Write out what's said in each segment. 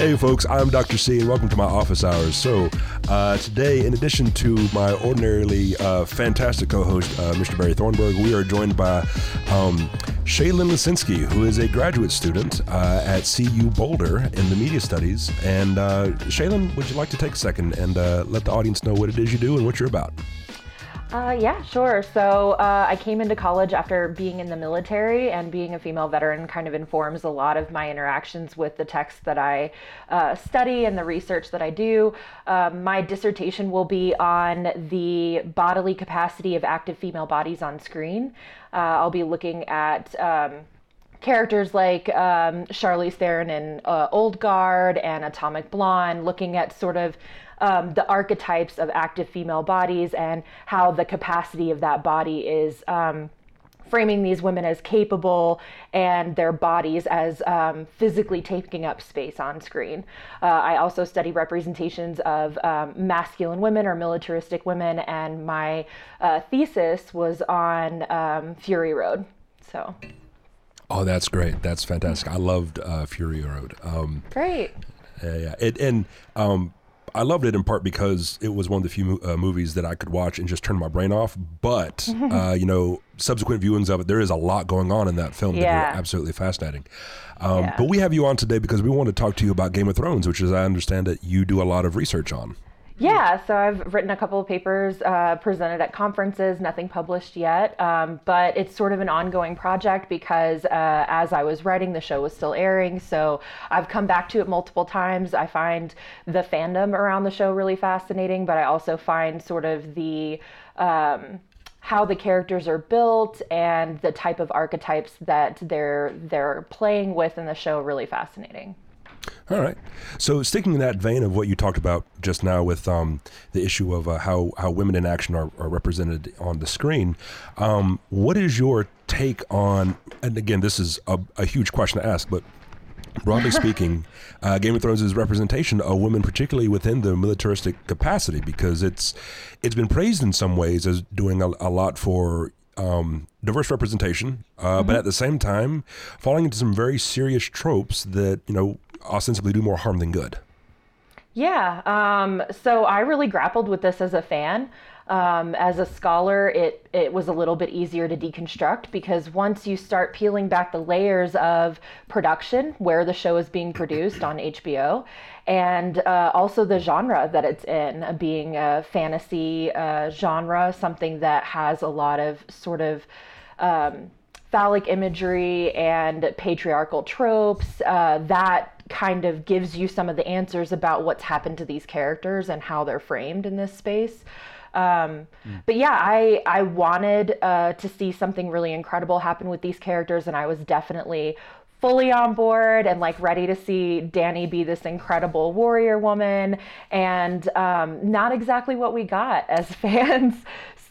Hey, folks, I'm Dr. C, and welcome to my office hours. So, uh, today, in addition to my ordinarily uh, fantastic co host, uh, Mr. Barry Thornburg, we are joined by um, Shaylynn Lesinski, who is a graduate student uh, at CU Boulder in the media studies. And, uh, Shaylynn, would you like to take a second and uh, let the audience know what it is you do and what you're about? Uh, yeah, sure. So uh, I came into college after being in the military, and being a female veteran kind of informs a lot of my interactions with the texts that I uh, study and the research that I do. Um, my dissertation will be on the bodily capacity of active female bodies on screen. Uh, I'll be looking at um, characters like um, Charlize Theron in uh, Old Guard and Atomic Blonde, looking at sort of um, the archetypes of active female bodies and how the capacity of that body is. Um, framing these women as capable and their bodies as um, physically taking up space on screen. Uh, I also study representations of um, masculine women or militaristic women, and my uh, thesis was on um, Fury Road. So. Oh, that's great. That's fantastic. I loved uh, Fury Road. Um, great. Yeah, yeah. It, and um, I loved it in part because it was one of the few uh, movies that I could watch and just turn my brain off. But uh, you know, subsequent viewings of it, there is a lot going on in that film Yeah. that are absolutely fascinating. Um, Yeah. But we have you on today because we want to talk to you about Game of Thrones, which is I understand that you do a lot of research on. Yeah, so I've written a couple of papers, uh, presented at conferences, nothing published yet. Um, but it's sort of an ongoing project because uh, as I was writing, the show was still airing. So I've come back to it multiple times. I find the fandom around the show really fascinating, but I also find sort of the. Um, how the characters are built and the type of archetypes that they're they're playing with in the show really fascinating. All right. So sticking in that vein of what you talked about just now with um, the issue of uh, how how women in action are, are represented on the screen, um, what is your take on? And again, this is a, a huge question to ask, but broadly speaking, uh, Game of Thrones' representation of women, particularly within the militaristic capacity, because it's it's been praised in some ways as doing a, a lot for um, diverse representation, uh, but at the same time, falling into some very serious tropes that you know ostensibly do more harm than good. Yeah. Um, so I really grappled with this as a fan. Um, as a scholar, it it was a little bit easier to deconstruct because once you start peeling back the layers of production, where the show is being produced on HBO, and uh, also the genre that it's in, uh, being a fantasy uh, genre, something that has a lot of sort of um, phallic imagery and patriarchal tropes, uh, that kind of gives you some of the answers about what's happened to these characters and how they're framed in this space. Um, But yeah, I I wanted uh, to see something really incredible happen with these characters, and I was definitely fully on board and like ready to see Dany be this incredible warrior woman, and um, not exactly what we got as fans.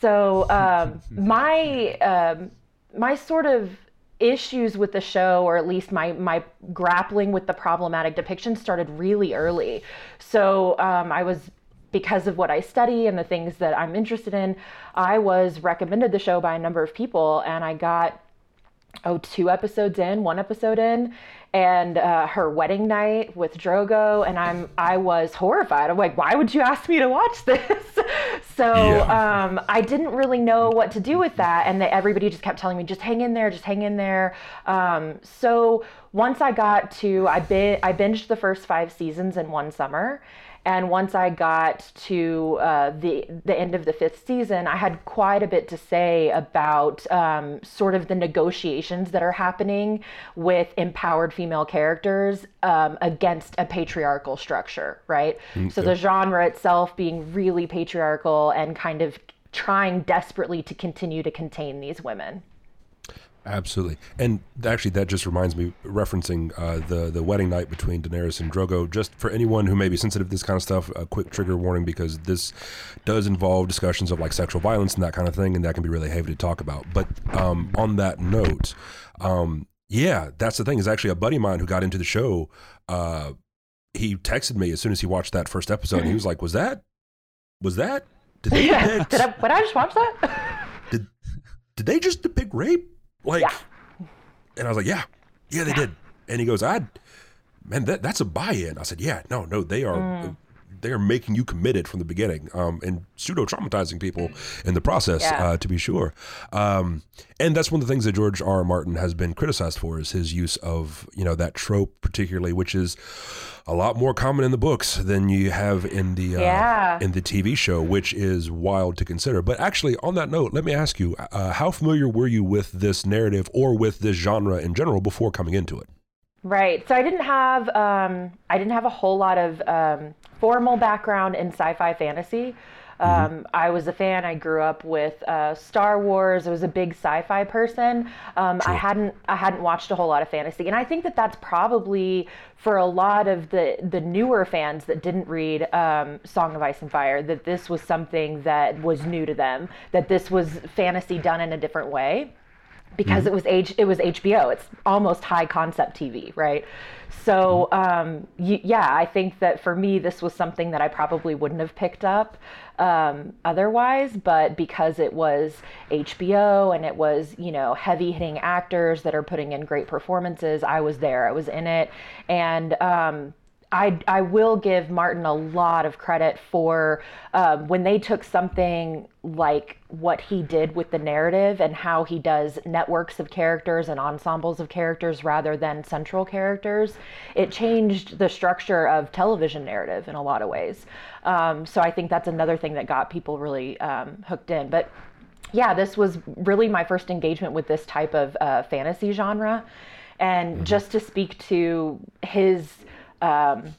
So um, my um, my sort of issues with the show or at least my my grappling with the problematic depiction started really early. So um, i was because of what i study and the things that i'm interested in i was recommended the show by a number of people and i got oh two episodes in one episode in and uh, her wedding night with drogo and i'm i was horrified. I'm like why would you ask me to watch this? So Yeah. um, i didn't really know what to do with that and that everybody just kept telling me just hang in there just hang in there. Um, so once i got to i bin- i binged the first five seasons in one summer and once I got to uh, the the end of the fifth season, I had quite a bit to say about um, sort of the negotiations that are happening with empowered female characters um, against a patriarchal structure, right? So the genre itself being really patriarchal and kind of trying desperately to continue to contain these women. Absolutely, and actually, that just reminds me, referencing uh, the the wedding night between Daenerys and Drogo. Just for anyone who may be sensitive to this kind of stuff, a quick trigger warning because this does involve discussions of like sexual violence and that kind of thing, and that can be really heavy to talk about. But um, on that note, um, yeah, that's the thing. Is actually a buddy of mine who got into the show. Uh, he texted me as soon as he watched that first episode. and he was like, "Was that? Was that? Did they Yeah. depict? Did I, did I just watch that? did, did they just depict rape? Like, Yeah. and I was like, yeah, yeah, they did. And he goes, I, man, that, that's a buy-in. I said, yeah, no, no, they are. Mm. They are making you committed from the beginning, um, and pseudo traumatizing people in the process, yeah. uh, to be sure. Um, and that's one of the things that George R. R. Martin has been criticized for is his use of you know that trope, particularly, which is a lot more common in the books than you have in the uh, yeah. in the TV show, which is wild to consider. But actually, on that note, let me ask you: uh, How familiar were you with this narrative or with this genre in general before coming into it? Right. So I didn't have um, I didn't have a whole lot of um, formal background in sci-fi fantasy. Mm-hmm. Um, I was a fan. I grew up with uh, Star Wars. I was a big sci-fi person. Um, I hadn't I hadn't watched a whole lot of fantasy, and I think that that's probably for a lot of the the newer fans that didn't read um, Song of Ice and Fire that this was something that was new to them. That this was fantasy done in a different way because mm-hmm. it was H, it was HBO. It's almost high concept TV, right? So um, y- yeah, I think that for me, this was something that I probably wouldn't have picked up um, otherwise, but because it was HBO and it was you know heavy hitting actors that are putting in great performances, I was there. I was in it, and um, I, I will give Martin a lot of credit for um, when they took something like what he did with the narrative and how he does networks of characters and ensembles of characters rather than central characters. It changed the structure of television narrative in a lot of ways. Um, so I think that's another thing that got people really um, hooked in. But yeah, this was really my first engagement with this type of uh, fantasy genre. And mm-hmm. just to speak to his um,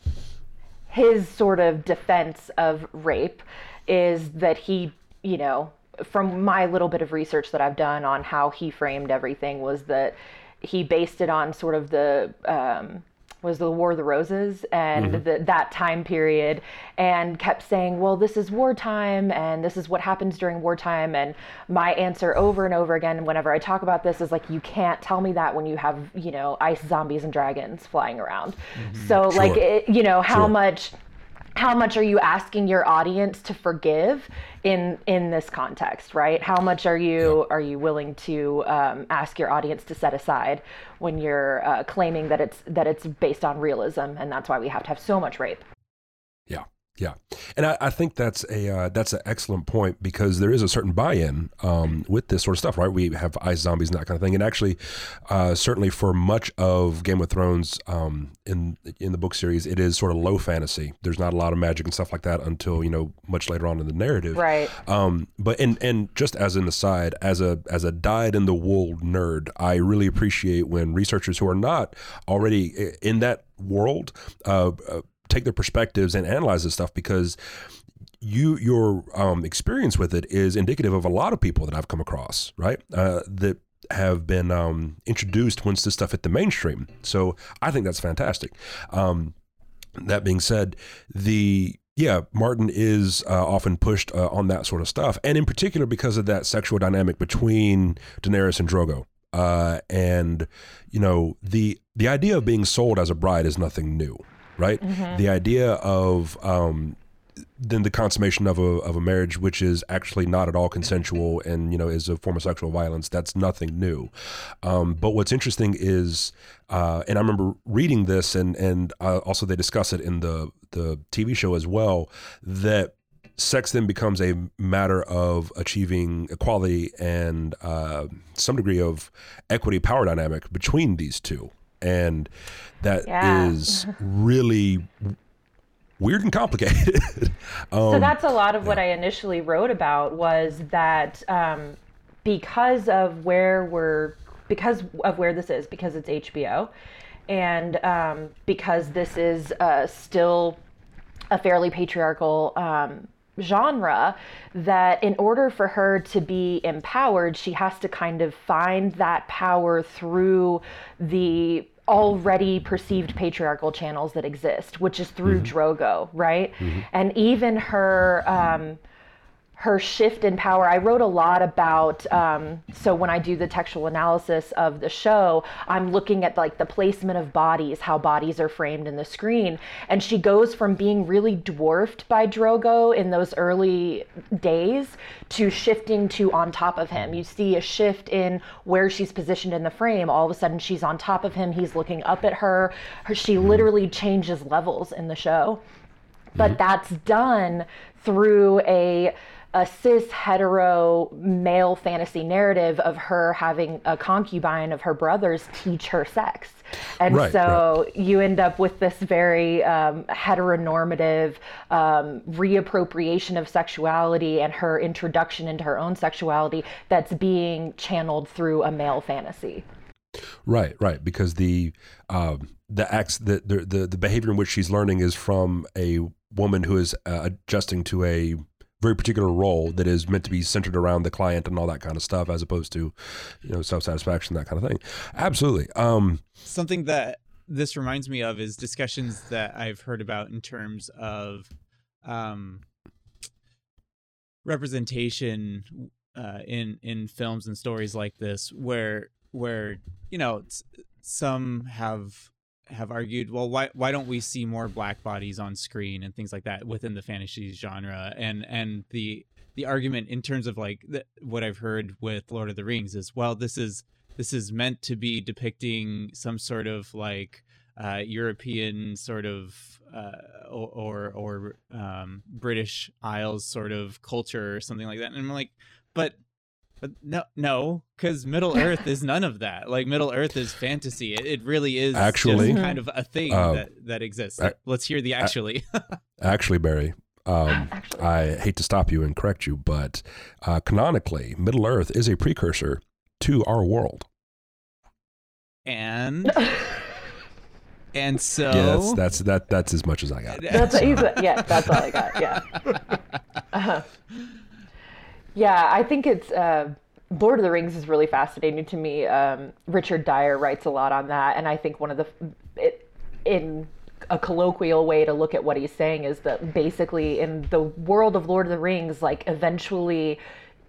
his sort of defense of rape is that he, you know, from my little bit of research that I've done on how he framed everything was that he based it on sort of the um, was the War of the Roses and mm-hmm. the, that time period, and kept saying, "Well, this is wartime, and this is what happens during wartime." And my answer over and over again, whenever I talk about this, is like, "You can't tell me that when you have you know ice zombies and dragons flying around." Mm-hmm. So, sure. like, it, you know, how sure. much how much are you asking your audience to forgive in in this context right how much are you yeah. are you willing to um, ask your audience to set aside when you're uh, claiming that it's that it's based on realism and that's why we have to have so much rape yeah and I, I think that's a uh, that's an excellent point because there is a certain buy-in um, with this sort of stuff, right? We have ice zombies and that kind of thing, and actually, uh, certainly for much of Game of Thrones um, in in the book series, it is sort of low fantasy. There's not a lot of magic and stuff like that until you know much later on in the narrative, right? Um, but and and just as an aside, as a as a dyed in the wool nerd, I really appreciate when researchers who are not already in that world uh, uh take their perspectives and analyze this stuff because you your um, experience with it is indicative of a lot of people that I've come across, right? Uh, that have been um, introduced once this stuff hit the mainstream. So I think that's fantastic. Um, that being said, the yeah, Martin is uh, often pushed uh, on that sort of stuff, and in particular because of that sexual dynamic between Daenerys and Drogo. Uh, and you know the the idea of being sold as a bride is nothing new right? Mm-hmm. The idea of um, then the consummation of a of a marriage which is actually not at all consensual and you know is a form of sexual violence that's nothing new um, but what's interesting is uh, and I remember reading this and and uh, also they discuss it in the the TV show as well that sex then becomes a matter of achieving equality and uh, some degree of equity power dynamic between these two and that yeah. is really weird and complicated. um, so that's a lot of yeah. what I initially wrote about was that um, because of where we're because of where this is because it's HBO and um, because this is uh, still a fairly patriarchal um, genre that in order for her to be empowered, she has to kind of find that power through the already perceived patriarchal channels that exist, which is through mm-hmm. Drogo, right? Mm-hmm. And even her. Um, her shift in power. I wrote a lot about. Um, so when I do the textual analysis of the show, I'm looking at like the placement of bodies, how bodies are framed in the screen, and she goes from being really dwarfed by Drogo in those early days to shifting to on top of him. You see a shift in where she's positioned in the frame. All of a sudden, she's on top of him. He's looking up at her. her she literally changes levels in the show but that's done through a a cis hetero male fantasy narrative of her having a concubine of her brothers teach her sex. And Right, so you end up with this very um, heteronormative um, reappropriation of sexuality and her introduction into her own sexuality that's being channeled through a male fantasy. Right, right, because the um, the acts the, the the the behavior in which she's learning is from a woman who is uh, adjusting to a very particular role that is meant to be centered around the client and all that kind of stuff, as opposed to you know self satisfaction that kind of thing. Absolutely. Um, something that this reminds me of is discussions that I've heard about in terms of um, representation uh, in in films and stories like this, where where you know some have have argued, well, why why don't we see more black bodies on screen and things like that within the fantasy genre? And and the the argument in terms of like the, what I've heard with Lord of the Rings is, well, this is this is meant to be depicting some sort of like uh, European sort of uh, or or, or um, British Isles sort of culture or something like that. And I'm like, but but no, no, because Middle Earth is none of that. Like Middle Earth is fantasy. It, it really is Actually, just kind of a thing uh, that that exists. ac- Let's hear the actually. actually, Barry. Um, Actually. I hate to stop you and correct you, but uh, canonically, Middle Earth is a precursor to our world. and and so Yes, that's that. That's as much as I got. That's what you. Yeah, that's all I got. Yeah. Uh-huh. Yeah, I think it's uh, Lord of the Rings is really fascinating to me. Um, Richard Dyer writes a lot on that, and I think one of the it, in a colloquial way to look at what he's saying is that basically in the world of Lord of the Rings, like eventually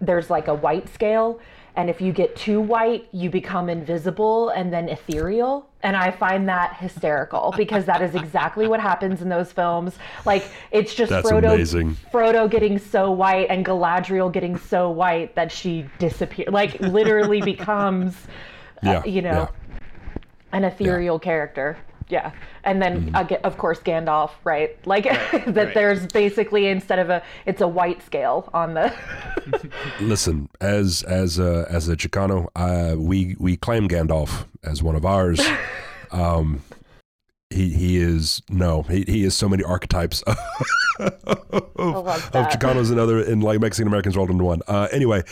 there's like a white scale. And if you get too white, you become invisible and then ethereal. And I find that hysterical because that is exactly what happens in those films. Like it's just That's Frodo, amazing. Frodo getting so white and Galadriel getting so white that she disappears, like literally becomes, uh, you know, yeah. an ethereal character. Yeah. And then, Mm-hmm. aga of course, Gandalf, right? Like that right. there's basically, instead of a, it's a white scale on the. Listen, as as a, as a Chicano, uh, we we claim Gandalf as one of ours. Um, he he is no, he, he is so many archetypes of, of. Chicanos and other and like Mexican Americans rolled into one. Uh, anyway,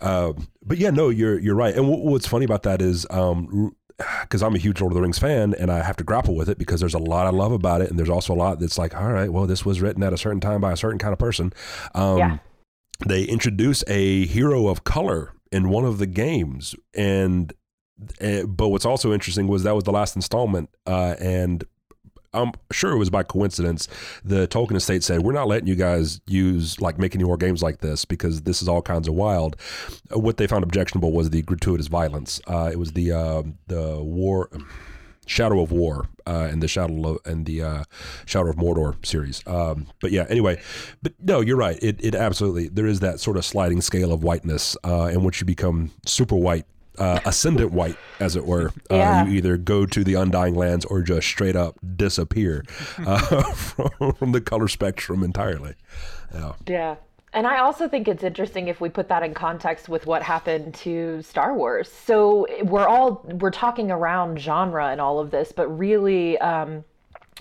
uh, but yeah, no, you're you're right. And w- what's funny about that is. Um, because I'm a huge Lord of the Rings fan and I have to grapple with it because there's a lot I love about it and there's also a lot that's like, all right, well, this was written at a certain time by a certain kind of person. Um, Yeah. They introduce a hero of color in one of the games, and uh, but what's also interesting was that was the last installment, uh, and I'm sure it was by coincidence. The Tolkien estate said, "We're not letting you guys use like make any more games like this because this is all kinds of wild." Uh, What they found objectionable was the gratuitous violence. Uh, it was the uh, the war. Shadow of War uh, and the Shadow of, and the uh, Shadow of Mordor series. Um, but yeah, anyway, but no, you're right. It it absolutely there is that sort of sliding scale of whiteness uh, in which you become super white. Uh, ascendant white, as it were. Uh, Yeah. You either go to the undying lands or just straight up disappear uh, from, from the color spectrum entirely. Yeah. Yeah. And I also think it's interesting if we put that in context with what happened to Star Wars. So we're all we're talking around genre and all of this, but really, um,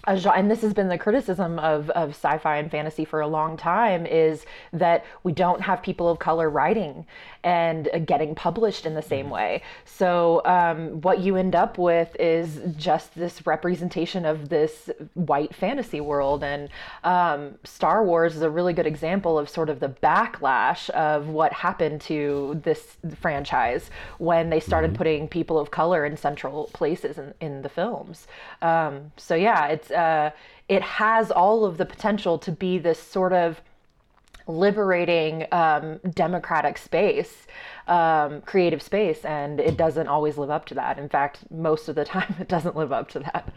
a and this has been the criticism of, of sci-fi and fantasy for a long time is that we don't have people of color writing and uh, getting published in the same way. So um, what you end up with is just this representation of this white fantasy world, and um, Star Wars is a really good example of sort of the backlash of what happened to this franchise when they started putting people of color in central places in, in the films. Um, so yeah, it's uh, it has all of the potential to be this sort of liberating um, democratic space, um, creative space, and it doesn't always live up to that. In fact, most of the time, it doesn't live up to that.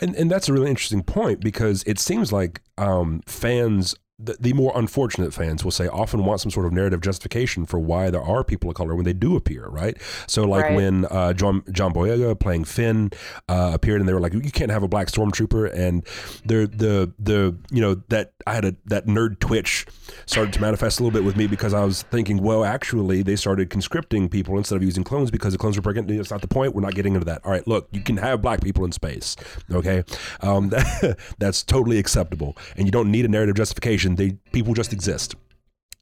And and that's a really interesting point because it seems like um, fans the, the, more unfortunate fans will say often want some sort of narrative justification for why there are people of color when they do appear, right? So, like right. when uh, John John Boyega playing Finn uh, appeared, and they were like, "You can't have a black stormtrooper," and the the the you know that I had a that nerd twitch started to manifest a little bit with me because I was thinking, well, actually, they started conscripting people instead of using clones because the clones were pregnant. It's not the point. We're not getting into that. All right, look, you can have black people in space, okay? Um, that, that's totally acceptable, and you don't need a narrative justification they people just exist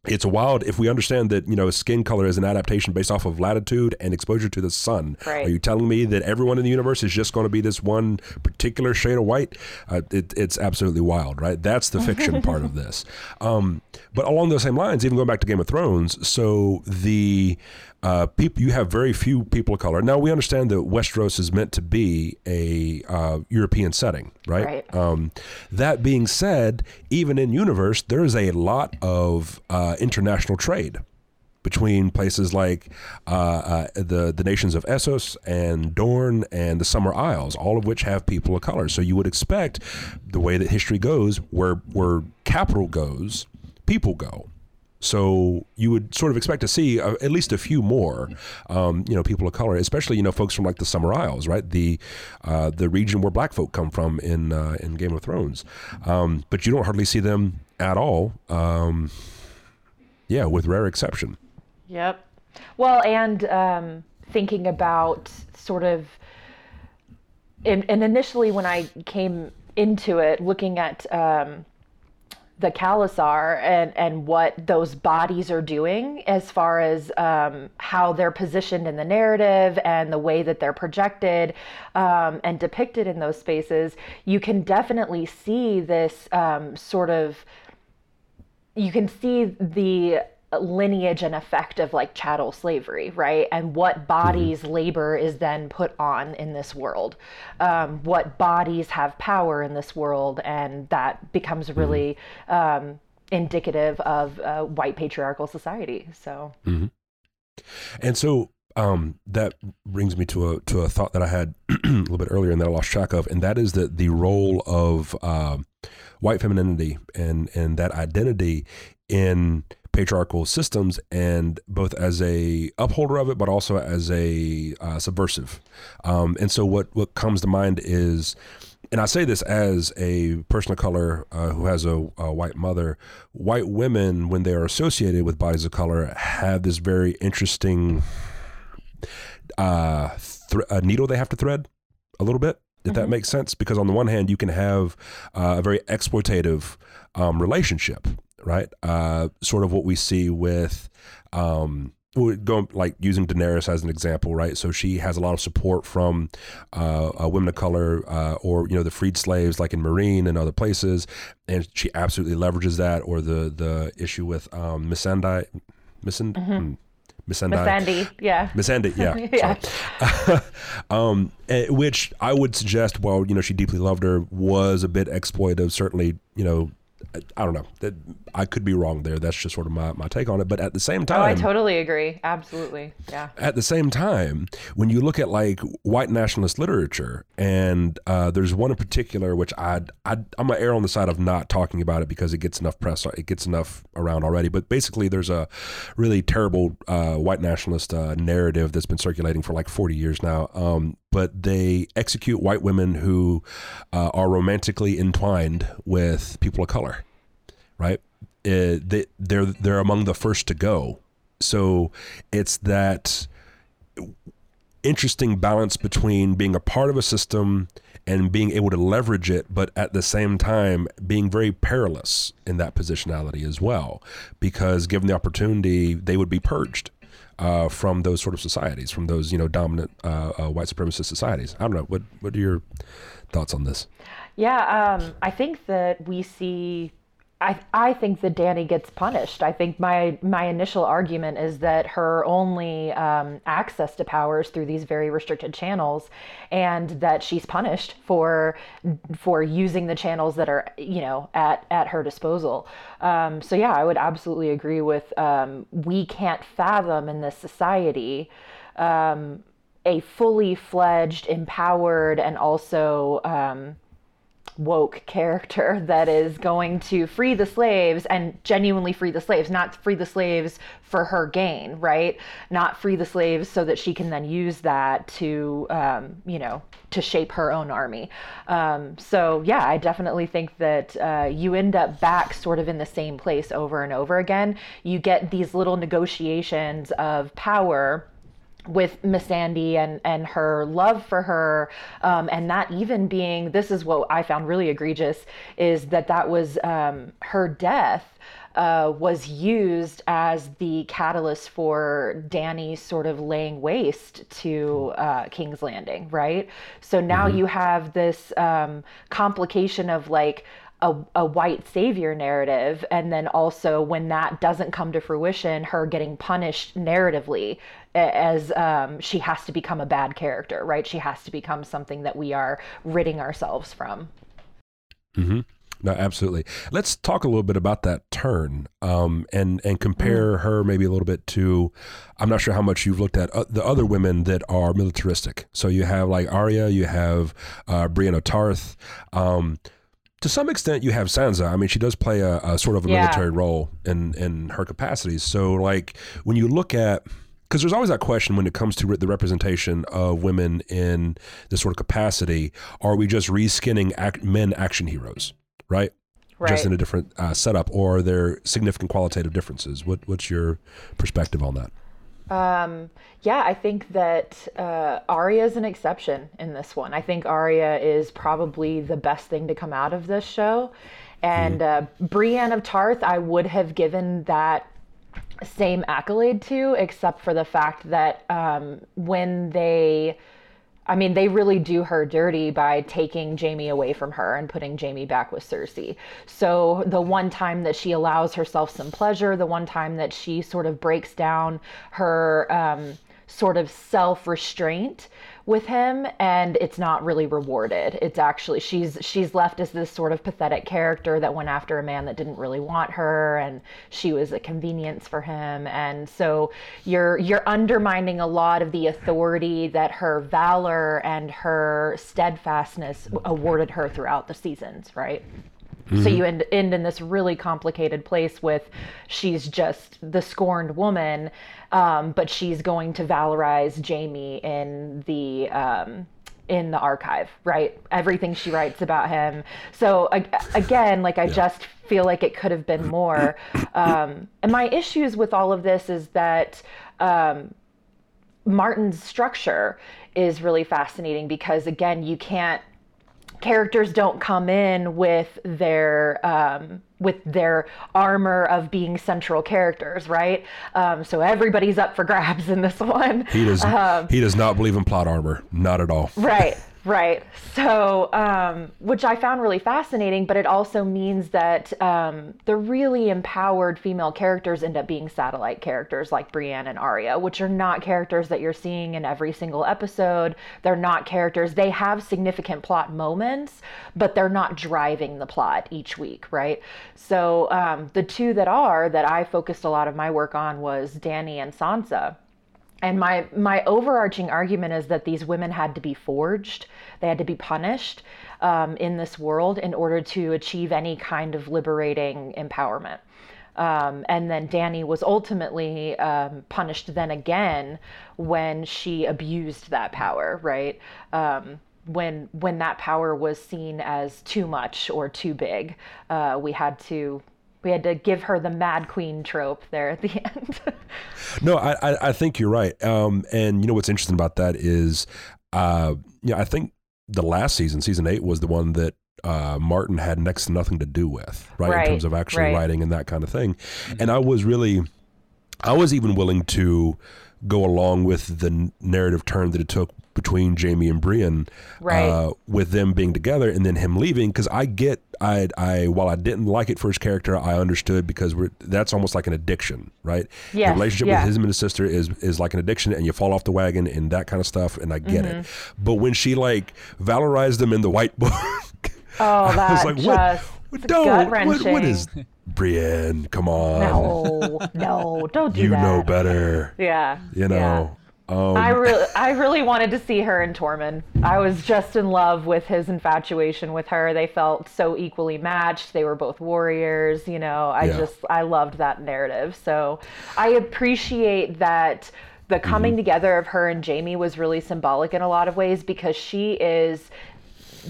it's wild if we understand that you know skin color is an adaptation based off of latitude and exposure to the sun. Right. Are you telling me that everyone in the universe is just going to be this one particular shade of white? Uh, it, it's absolutely wild, right? That's the fiction part of this. Um, but along those same lines, even going back to Game of Thrones, so the uh, people you have very few people of color. Now we understand that Westeros is meant to be a uh, European setting, right? right. Um, that being said, even in universe, there is a lot of uh, international trade between places like uh, uh, the the nations of Essos and Dorne and the Summer Isles, all of which have people of color. So you would expect the way that history goes, where where capital goes, people go. So you would sort of expect to see uh, at least a few more, um, you know, people of color, especially you know folks from like the Summer Isles, right? The uh, the region where Black folk come from in uh, in Game of Thrones, um, but you don't hardly see them at all. Um, yeah, with rare exception. Yep. Well, and um, thinking about sort of, and, and initially when I came into it, looking at um, the khalasar and and what those bodies are doing as far as um, how they're positioned in the narrative and the way that they're projected um, and depicted in those spaces you can definitely see this um, sort of you can see the lineage and effect of like chattel slavery, right? And what bodies mm-hmm. labor is then put on in this world, um, what bodies have power in this world, and that becomes mm-hmm. really mm-hmm. um, indicative of a white patriarchal society. So, mm-hmm. and so um, that brings me to a to a thought that I had a little bit earlier and that I lost track of, and that is that the role of uh, white femininity and and that identity in patriarchal systems and both as a upholder of it but also as a uh, subversive um, and so what what comes to mind is and I say this as a person of color uh, who has a, a, white mother. White women, when they are associated with bodies of color, have this very interesting uh, th- needle they have to thread a little bit. If mm-hmm. that makes sense, because on the one hand, you can have uh, a very exploitative um, relationship right? Uh, sort of what we see with um, going like using Daenerys as an example, right? So she has a lot of support from uh, uh, women of color uh, or you know the freed slaves, like in Meereen and other places, and she absolutely leverages that. Or the the issue with um, Missandei, Missand. Mm-hmm. Hmm, Missandei. yeah. Missandei, yeah. yeah. um, eh, which I would suggest, well, you know, she deeply loved her, was a bit exploitive, certainly, you know, I don't know. That I could be wrong there. That's just sort of my, my take on it. But at the same time, oh, I totally agree. Absolutely, yeah. At the same time, when you look at like white nationalist literature, and uh, there's one in particular which I I I'm gonna err on the side of not talking about it because it gets enough press, it gets enough around already. But basically, there's a really terrible uh, white nationalist uh, narrative that's been circulating for like 40 years now. Um, but they execute white women who uh, are romantically entwined with people of color, right? Uh, they, they're they're among the first to go. So it's that interesting balance between being a part of a system and being able to leverage it, but at the same time being very perilous in that positionality as well, because given the opportunity, they would be purged uh, from those sort of societies, from those you know dominant uh, uh, white supremacist societies. I don't know. What what are your thoughts on this? Yeah, um, I think that we see I, I think that Dany gets punished. I think my my initial argument is that her only um, access to power is through these very restricted channels, and that she's punished for for using the channels that are you know at at her disposal. Um, so yeah, I would absolutely agree with um, we can't fathom in this society um, a fully fledged, empowered, and also um, woke character that is going to free the slaves and genuinely free the slaves, not free the slaves for her gain, right? Not free the slaves so that she can then use that to, um, you know, to shape her own army. Um, so, yeah, I definitely think that uh, you end up back sort of in the same place over and over again. You get these little negotiations of power with Miss Missandei and and her love for her, um, and that even being this is what I found really egregious is that that was um, her death. Uh, was used as the catalyst for Dany sort of laying waste to uh, King's Landing, right? So now mm-hmm. you have this um, complication of like, a, a white savior narrative and then also when that doesn't come to fruition her getting punished narratively as um, she has to become a bad character right she has to become something that we are ridding ourselves from mm-hmm. No, absolutely. Let's talk a little bit about that turn, um, and and compare mm. her maybe a little bit to. I'm not sure how much you've looked at uh, the other women that are militaristic. So you have like Arya, you have uh, Brienne of Tarth. Um, to some extent you have Sansa. I mean, she does play a, a sort of a yeah. military role in in her capacities. So like when you look at because there's always that question when it comes to the representation of women in this sort of capacity: Are we just reskinning act, men action heroes, right? Right. Just in a different uh, setup, or are there significant qualitative differences? What, what's your perspective on that? Um, yeah, I think that uh, Arya is an exception in this one. I think Arya is probably the best thing to come out of this show. And mm. uh, Brienne of Tarth, I would have given that same accolade to, except for the fact that um, when they I mean, they really do her dirty by taking Jaime away from her and putting Jaime back with Cersei. So, the one time that she allows herself some pleasure, the one time that she sort of breaks down her um, sort of self restraint with him and it's not really rewarded. It's actually she's she's left as this sort of pathetic character that went after a man that didn't really want her and she was a convenience for him. And so you're you're undermining a lot of the authority that her valor and her steadfastness awarded her throughout the seasons right? Mm-hmm. So you end, end in this really complicated place with she's just the scorned woman, um, but she's going to valorize Jaime in the um, in the archive, right? Everything she writes about him. So again, like I yeah. just feel like it could have been more. Um, and my issues with all of this is that um, Martin's structure is really fascinating because again, you can't characters don't come in with their um, with their armor of being central characters, right? Um, so everybody's up for grabs in this one. He does. Um, he does not believe in plot armor, not at all. Right. Right. So, um, which I found really fascinating, but it also means that um, the really empowered female characters end up being satellite characters like Brienne and Arya, which are not characters that you're seeing in every single episode. They're not characters. They have significant plot moments, but they're not driving the plot each week, right? So, um, the two that are that I focused a lot of my work on was Dany and Sansa and my my overarching argument is that these women had to be forged they had to be punished um, in this world in order to achieve any kind of liberating empowerment um, and then Dany was ultimately um, punished then again when she abused that power, right? Um, when when that power was seen as too much or too big, uh, we had to we had to give her the mad queen trope there at the end. no, I, I think you're right. Um, and you know what's interesting about that is, uh, you know, I think the last season, season eight, was the one that uh, Martin had next to nothing to do with, right, right in terms of actually right. writing and that kind of thing. Mm-hmm. And I was really, I was even willing to go along with the narrative turn that it took between Jaime and Brienne, Right. uh, with them being together and then him leaving. Because I get, I, I, while I didn't like it for his character, I understood because we're that's almost like an addiction, right? the relationship yeah. with him and his sister is is like an addiction, and you fall off the wagon and that kind of stuff. And I get it, Mm-hmm. but when she like valorized them in the White Book. Oh, I was like, just what? Don't. What, what is Brienne? Come on. No, no, don't do you that. You know better. Yeah. You know. Um, I really, I really wanted to see her and Tormund. I was just in love with his infatuation with her. They felt so equally matched. They were both warriors. You know, I Yeah. just, I loved that narrative. So I appreciate that the coming Mm-hmm. together of her and Jaime was really symbolic in a lot of ways because she is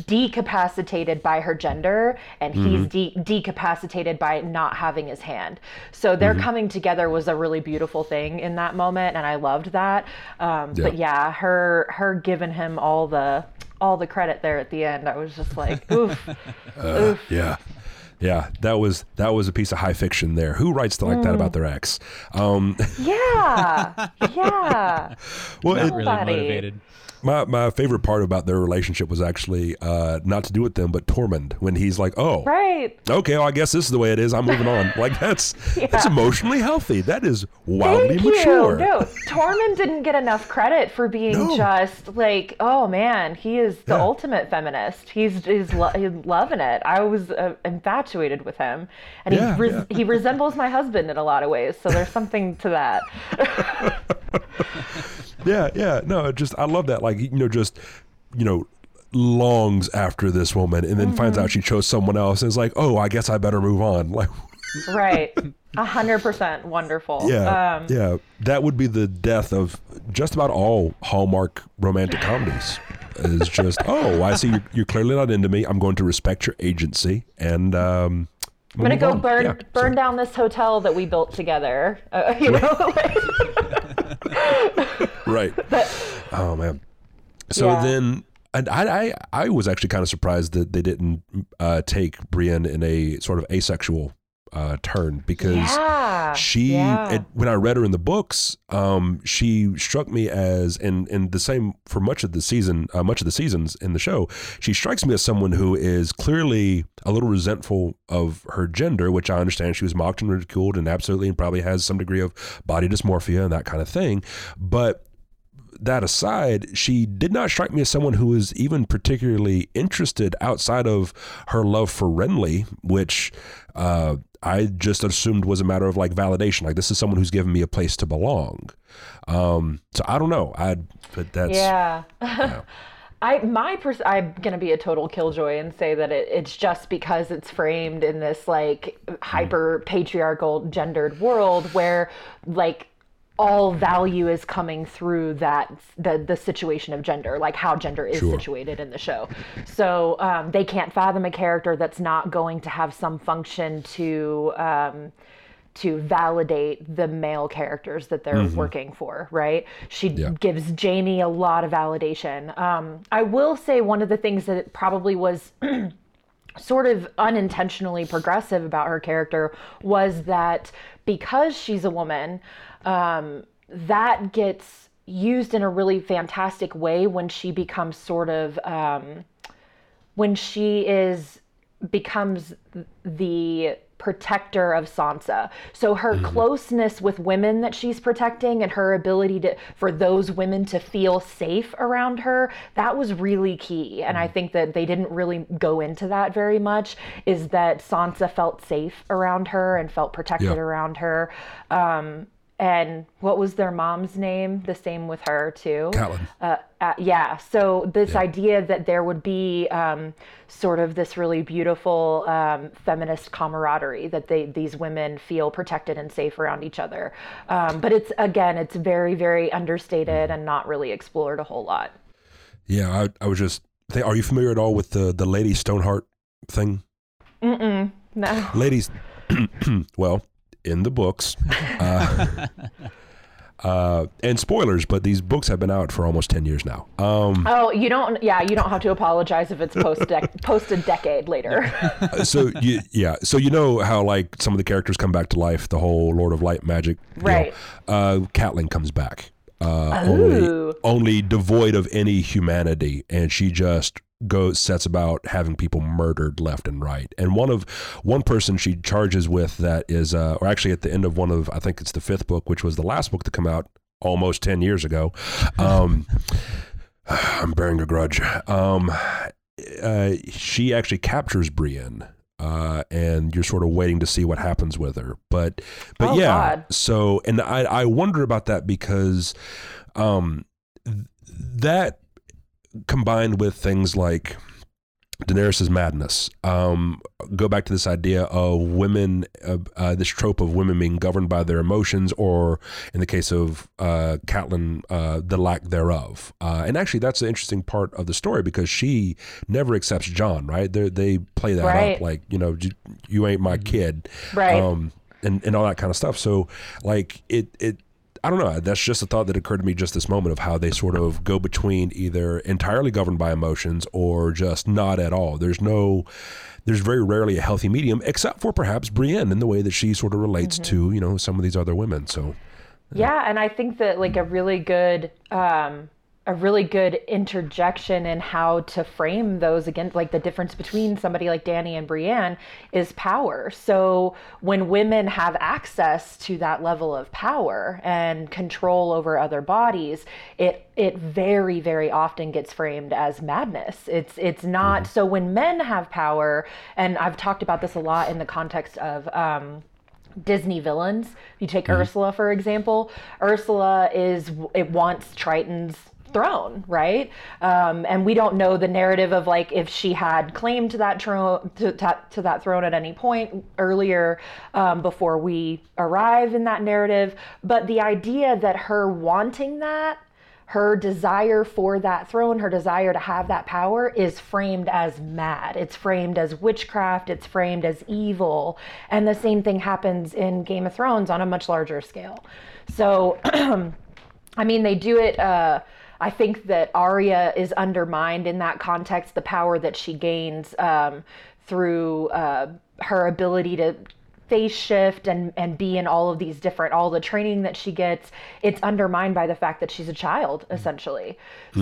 decapacitated by her gender and he's de- decapacitated by not having his hand so their coming together was a really beautiful thing in that moment and i loved that um, but yeah her her giving him all the all the credit there at the end i was just like oof oof yeah. Yeah, that was that was a piece of high fiction there. Who writes like that Mm. about their ex? Um, yeah yeah well, Not it, really motivated. My my favorite part about their relationship was actually uh, not to do with them, but Tormund when he's like, "Oh, right okay, well, I guess this is the way it is. I'm moving on." Like that's that's emotionally healthy. That is wildly Thank mature. you. No, Tormund didn't get enough credit for being No. just like, oh man, he is the Yeah. ultimate feminist. He's he's, lo- he's loving it. I was uh, infatuated with him, and Yeah, he res- yeah. he resembles my husband in a lot of ways. So there's something to that. Yeah, yeah. No, just I love that. Like you know, just you know, longs after this woman, and then Mm-hmm. finds out she chose someone else, and is like, "Oh, I guess I better move on." Like, right, a hundred percent wonderful. yeah, Um, yeah. That would be the death of just about all Hallmark romantic comedies. Is just, oh, I see you're, you're clearly not into me. I'm going to respect your agency, and um, I'm gonna go on. burn Yeah, burn so- down this hotel that we built together. Uh, you know, right. oh man. So Yeah. then, and I, I, I was actually kind of surprised that they didn't uh, take Brienne in a sort of asexual uh, turn because yeah, she, yeah. it, when I read her in the books, um, she struck me as, and and the same for much of the season, uh, much of the seasons in the show, she strikes me as someone who is clearly a little resentful of her gender, which I understand she was mocked and ridiculed, and absolutely, and probably has some degree of body dysmorphia and that kind of thing, but that aside, she did not strike me as someone who was even particularly interested outside of her love for Renly, which uh, I just assumed was a matter of like validation. Like this is someone who's given me a place to belong. Um, so I don't know. I but that's Yeah. I my pers- I'm gonna be a total killjoy and say that it, it's just because it's framed in this like hyper patriarchal gendered world where like all value is coming through that the the situation of gender like how gender is Sure. situated in the show so um, they can't fathom a character that's not going to have some function to um, to validate the male characters that they're working for, right? She Yeah. gives Jaime a lot of validation. Um, I will say one of the things that probably was sort of unintentionally progressive about her character was that because she's a woman, um, that gets used in a really fantastic way when she becomes sort of um, when she is becomes the protector of Sansa. So her closeness with women that she's protecting and her ability to for those women to feel safe around her, that was really key. And I think that they didn't really go into that very much is that Sansa felt safe around her and felt protected Yeah. around her. Um and what was their mom's name? The same with her too. Catelyn. Uh, uh, yeah. So this idea that there would be um, sort of this really beautiful um, feminist camaraderie that they these women feel protected and safe around each other, um, but it's again it's very very understated and not really explored a whole lot. Yeah, I, I was just. Are you familiar at all with the the Lady Stoneheart thing? Mm-mm, no. ladies well in the books uh, uh, and spoilers but these books have been out for almost 10 years now um, Oh, you don't. Yeah, you don't have to apologize if it's post dec- post a decade later. so you, yeah so you know how like some of the characters come back to life the whole lord of light magic deal. Right. uh Catelyn comes back uh, only only devoid of any humanity, and she just goes sets about having people murdered left and right. And one of one person she charges with that is, uh, or actually at the end of one of I think it's the fifth book, which was the last book to come out almost ten years ago. Um, I'm bearing a grudge. Um, uh, she actually captures Brienne. Uh, and you're sort of waiting to see what happens with her, but, but Oh, yeah. God. So, and I, I wonder about that because, um, th- that combined with things like Daenerys' madness, um, go back to this idea of women, uh, uh, this trope of women being governed by their emotions, or in the case of uh, Catelyn, uh, the lack thereof. Uh, and actually, that's an interesting part of the story because she never accepts Jon. Right? They they play that Right. up like you know you, you ain't my kid, Right. um, and and all that kind of stuff. So like it it. I don't know. That's just a thought that occurred to me just this moment of how they sort of go between either entirely governed by emotions or just not at all. There's no, there's very rarely a healthy medium, except for perhaps Brienne in the way that she sort of relates to you know some of these other women. So Yeah, and I think that like a really good um a really good interjection in how to frame those again like the difference between somebody like Dany and Brienne is power. So when women have access to that level of power and control over other bodies, it it very very often gets framed as madness. It's it's not so when men have power and I've talked about this a lot in the context of um Disney villains. You take Ursula for example. Ursula is it wants Triton's throne, right? Um, and we don't know the narrative of like if she had claimed to that throne to, to, to that throne at any point earlier um, before we arrive in that narrative. But the idea that her wanting that her desire for that throne, her desire to have that power is framed as mad. It's framed as witchcraft, it's framed as evil. And the same thing happens in Game of Thrones on a much larger scale. So, I mean, they do it. Uh, I think that Arya is undermined in that context, the power that she gains um, through uh, her ability to face shift and and be in all of these different all the training that she gets it's undermined by the fact that she's a child essentially.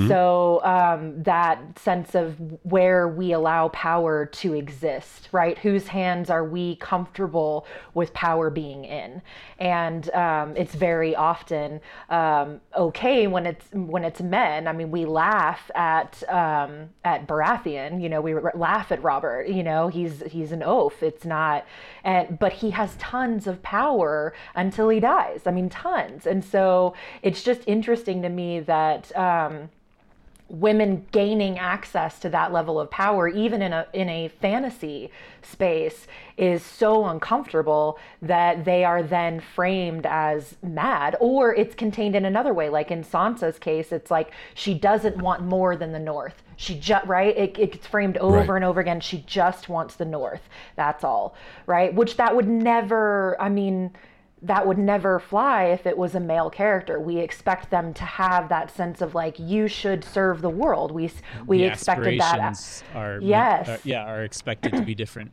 So um, that sense of where we allow power to exist right? Whose hands are we comfortable with power being in? And um, it's very often um, okay when it's when it's men. I mean we laugh at um, at baratheon you know we laugh at robert you know? He's he's an oaf. It's not and but he has tons of power until he dies. I mean tons. And so it's just interesting to me that um, women gaining access to that level of power even in a in a fantasy space is so uncomfortable that they are then framed as mad. Or it's contained in another way. Like in Sansa's case it's like she doesn't want more than the north she just right it, it gets framed over Right. and over again she just wants the north that's all right which that would never i mean that would never fly if it was a male character. We expect them to have that sense of like you should serve the world. We we The expected that. aspirations Are, Yes. are- yeah, are expected to be different.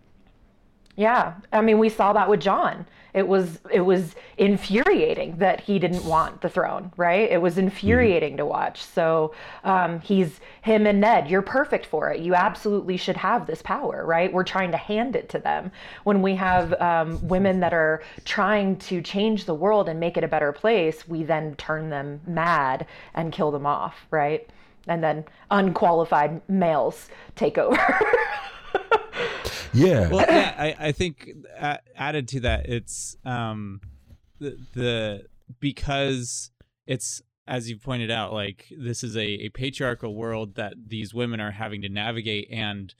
Yeah, I mean we saw that with Jon. It was it was infuriating that he didn't want the throne, right? It was infuriating to watch. So um, he's him and Ned. You're perfect for it. You absolutely should have this power, right? We're trying to hand it to them when we have um, women that are trying to change the world and make it a better place. We then turn them mad and kill them off, right? And then unqualified males take over. yeah, well yeah i, I think uh, added to that it's um the, the because it's as you pointed out like this is a, a patriarchal world that these women are having to navigate and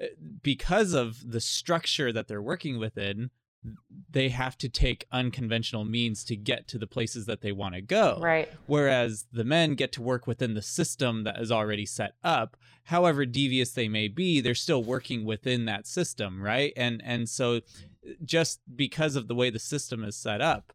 uh, because of the structure that they're working within they have to take unconventional means to get to the places that they want to go right. whereas the men get to work within the system that is already set up however devious they may be they're still working within that system right and and so just because of the way the system is set up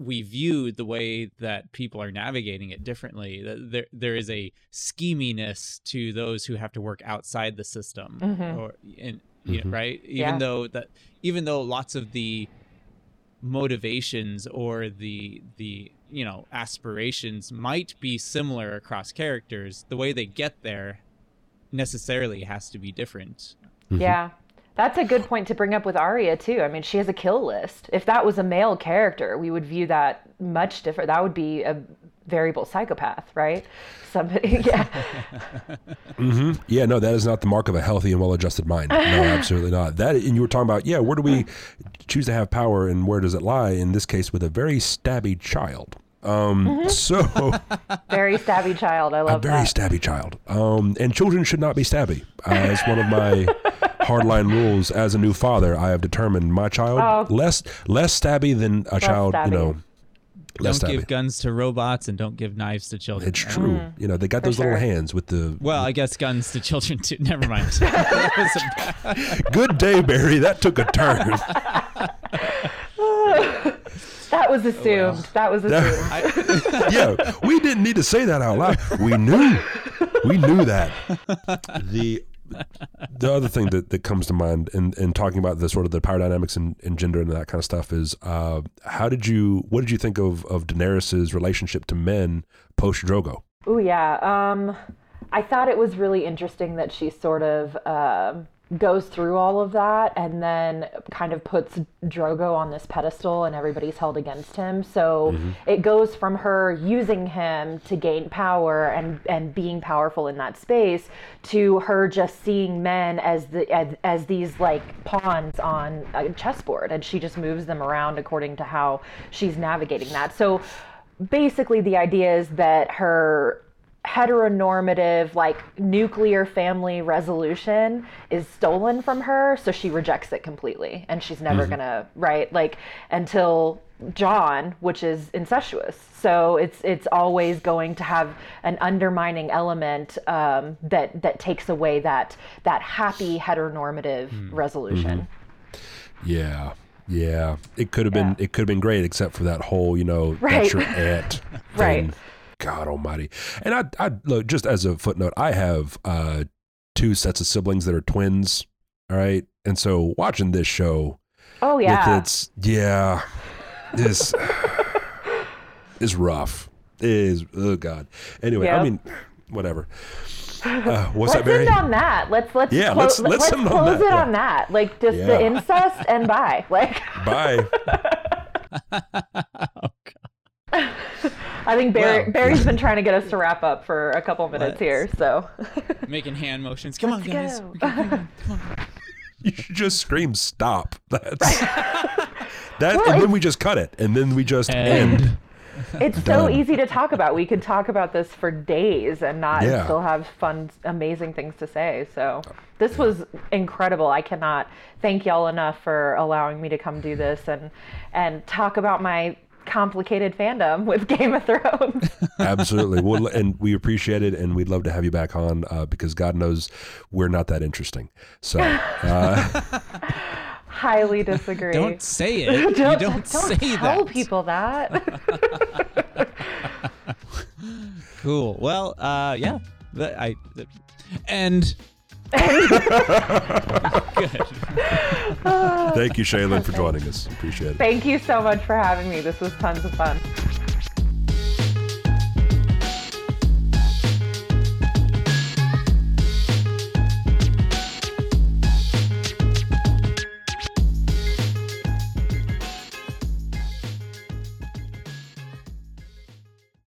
we view the way that people are navigating it differently there there is a scheminess to those who have to work outside the system Mhm. or and yeah, Mhm. right even Yeah. though that even though lots of the motivations or the the you know aspirations might be similar across characters the way they get there necessarily has to be different Mm-hmm. Yeah. That's a good point to bring up with Arya too. I mean, she has a kill list. If that was a male character, we would view that much different. That would be a variable psychopath, right? Somebody, yeah. mm-hmm. Yeah, no, that is not the mark of a healthy and well-adjusted mind. No, absolutely not. That, and you were talking about, yeah, where do we choose to have power, and where does it lie? In this case, with a very stabby child. Um, so Very stabby child. I love that very that. stabby child. Um, and children should not be stabby. Uh, it's one of my hardline rules. As a new father, I have determined my child Oh. less less stabby than a child. stabby. You know, less don't stabby. give guns to robots and don't give knives to children it's true. Mm. You know, they got. For those little hands with the. well i guess guns to children too never mind That was a bad- Good day, Barry. That took a turn. That was oh, assumed. That was assumed. I- yeah, we didn't need to say that out loud. We knew, we knew that. The the other thing that, that comes to mind in, in talking about the sort of the power dynamics and, and gender and that kind of stuff is uh, how did you what did you think of of Daenerys's relationship to men post Drogo? Oh yeah. Um, I thought it was really interesting that she sort of um, goes through all of that and then kind of puts Drogo on this pedestal and everybody's held against him. So mm-hmm. it goes from her using him to gain power and and being powerful in that space to her just seeing men as the as, as these like pawns on a chessboard and she just moves them around according to how she's navigating that. So basically the idea is that her heteronormative like nuclear family resolution is stolen from her so she rejects it completely and she's never mm-hmm. gonna right like until jon which is incestuous so it's it's always going to have an undermining element um, that that takes away that that happy heteronormative hmm. resolution mm-hmm. Yeah, yeah. It could have been it could have been great except for that whole you know Right. that's your aunt. Right. Thing. God Almighty. And I I look just as a footnote, I have uh two sets of siblings that are twins. All right, and so watching this show oh yeah its yeah is is rough. Is oh god. Anyway, I mean, whatever. Uh, what's let's that, Barry? end on that. Let's let's Yeah, clo- let's- let's let's end on close that, it yeah. on that. Like just Yeah. the incest and bye. Like Bye. oh, God. I think Barry Well- Barry's been trying to get us to wrap up for a couple minutes Let's- here. So making hand motions come on Let's guys go. Come on, come on. You should just scream stop. That's that, Well, and then we just cut it, and then we just end. It's so easy to talk about. We could talk about this for days and not Yeah. still have fun, amazing things to say. So this was incredible. I cannot thank y'all enough for allowing me to come do this and and talk about my complicated fandom with Game of Thrones. Absolutely. Well, and we appreciate it, and we'd love to have you back on uh, because God knows we're not that interesting. So, uh, Highly disagree. don't say it you don't, don't say tell that people that. cool well uh yeah Th- i and good thank you, Shaylynn, for joining us. Appreciate it. Thank you so much for having me. This was tons of fun.